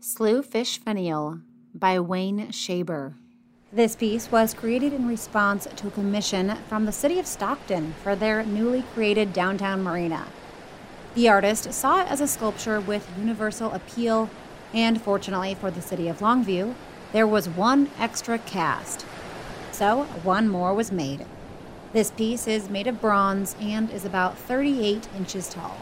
Slough Fish Finial by Wayne Chabre. This piece was created in response to a commission from the city of Stockton for their newly created downtown marina. The artist saw it as a sculpture with universal appeal, and fortunately for the city of Longview, there was one extra cast. So, one more was made. This piece is made of bronze and is about 38 inches tall.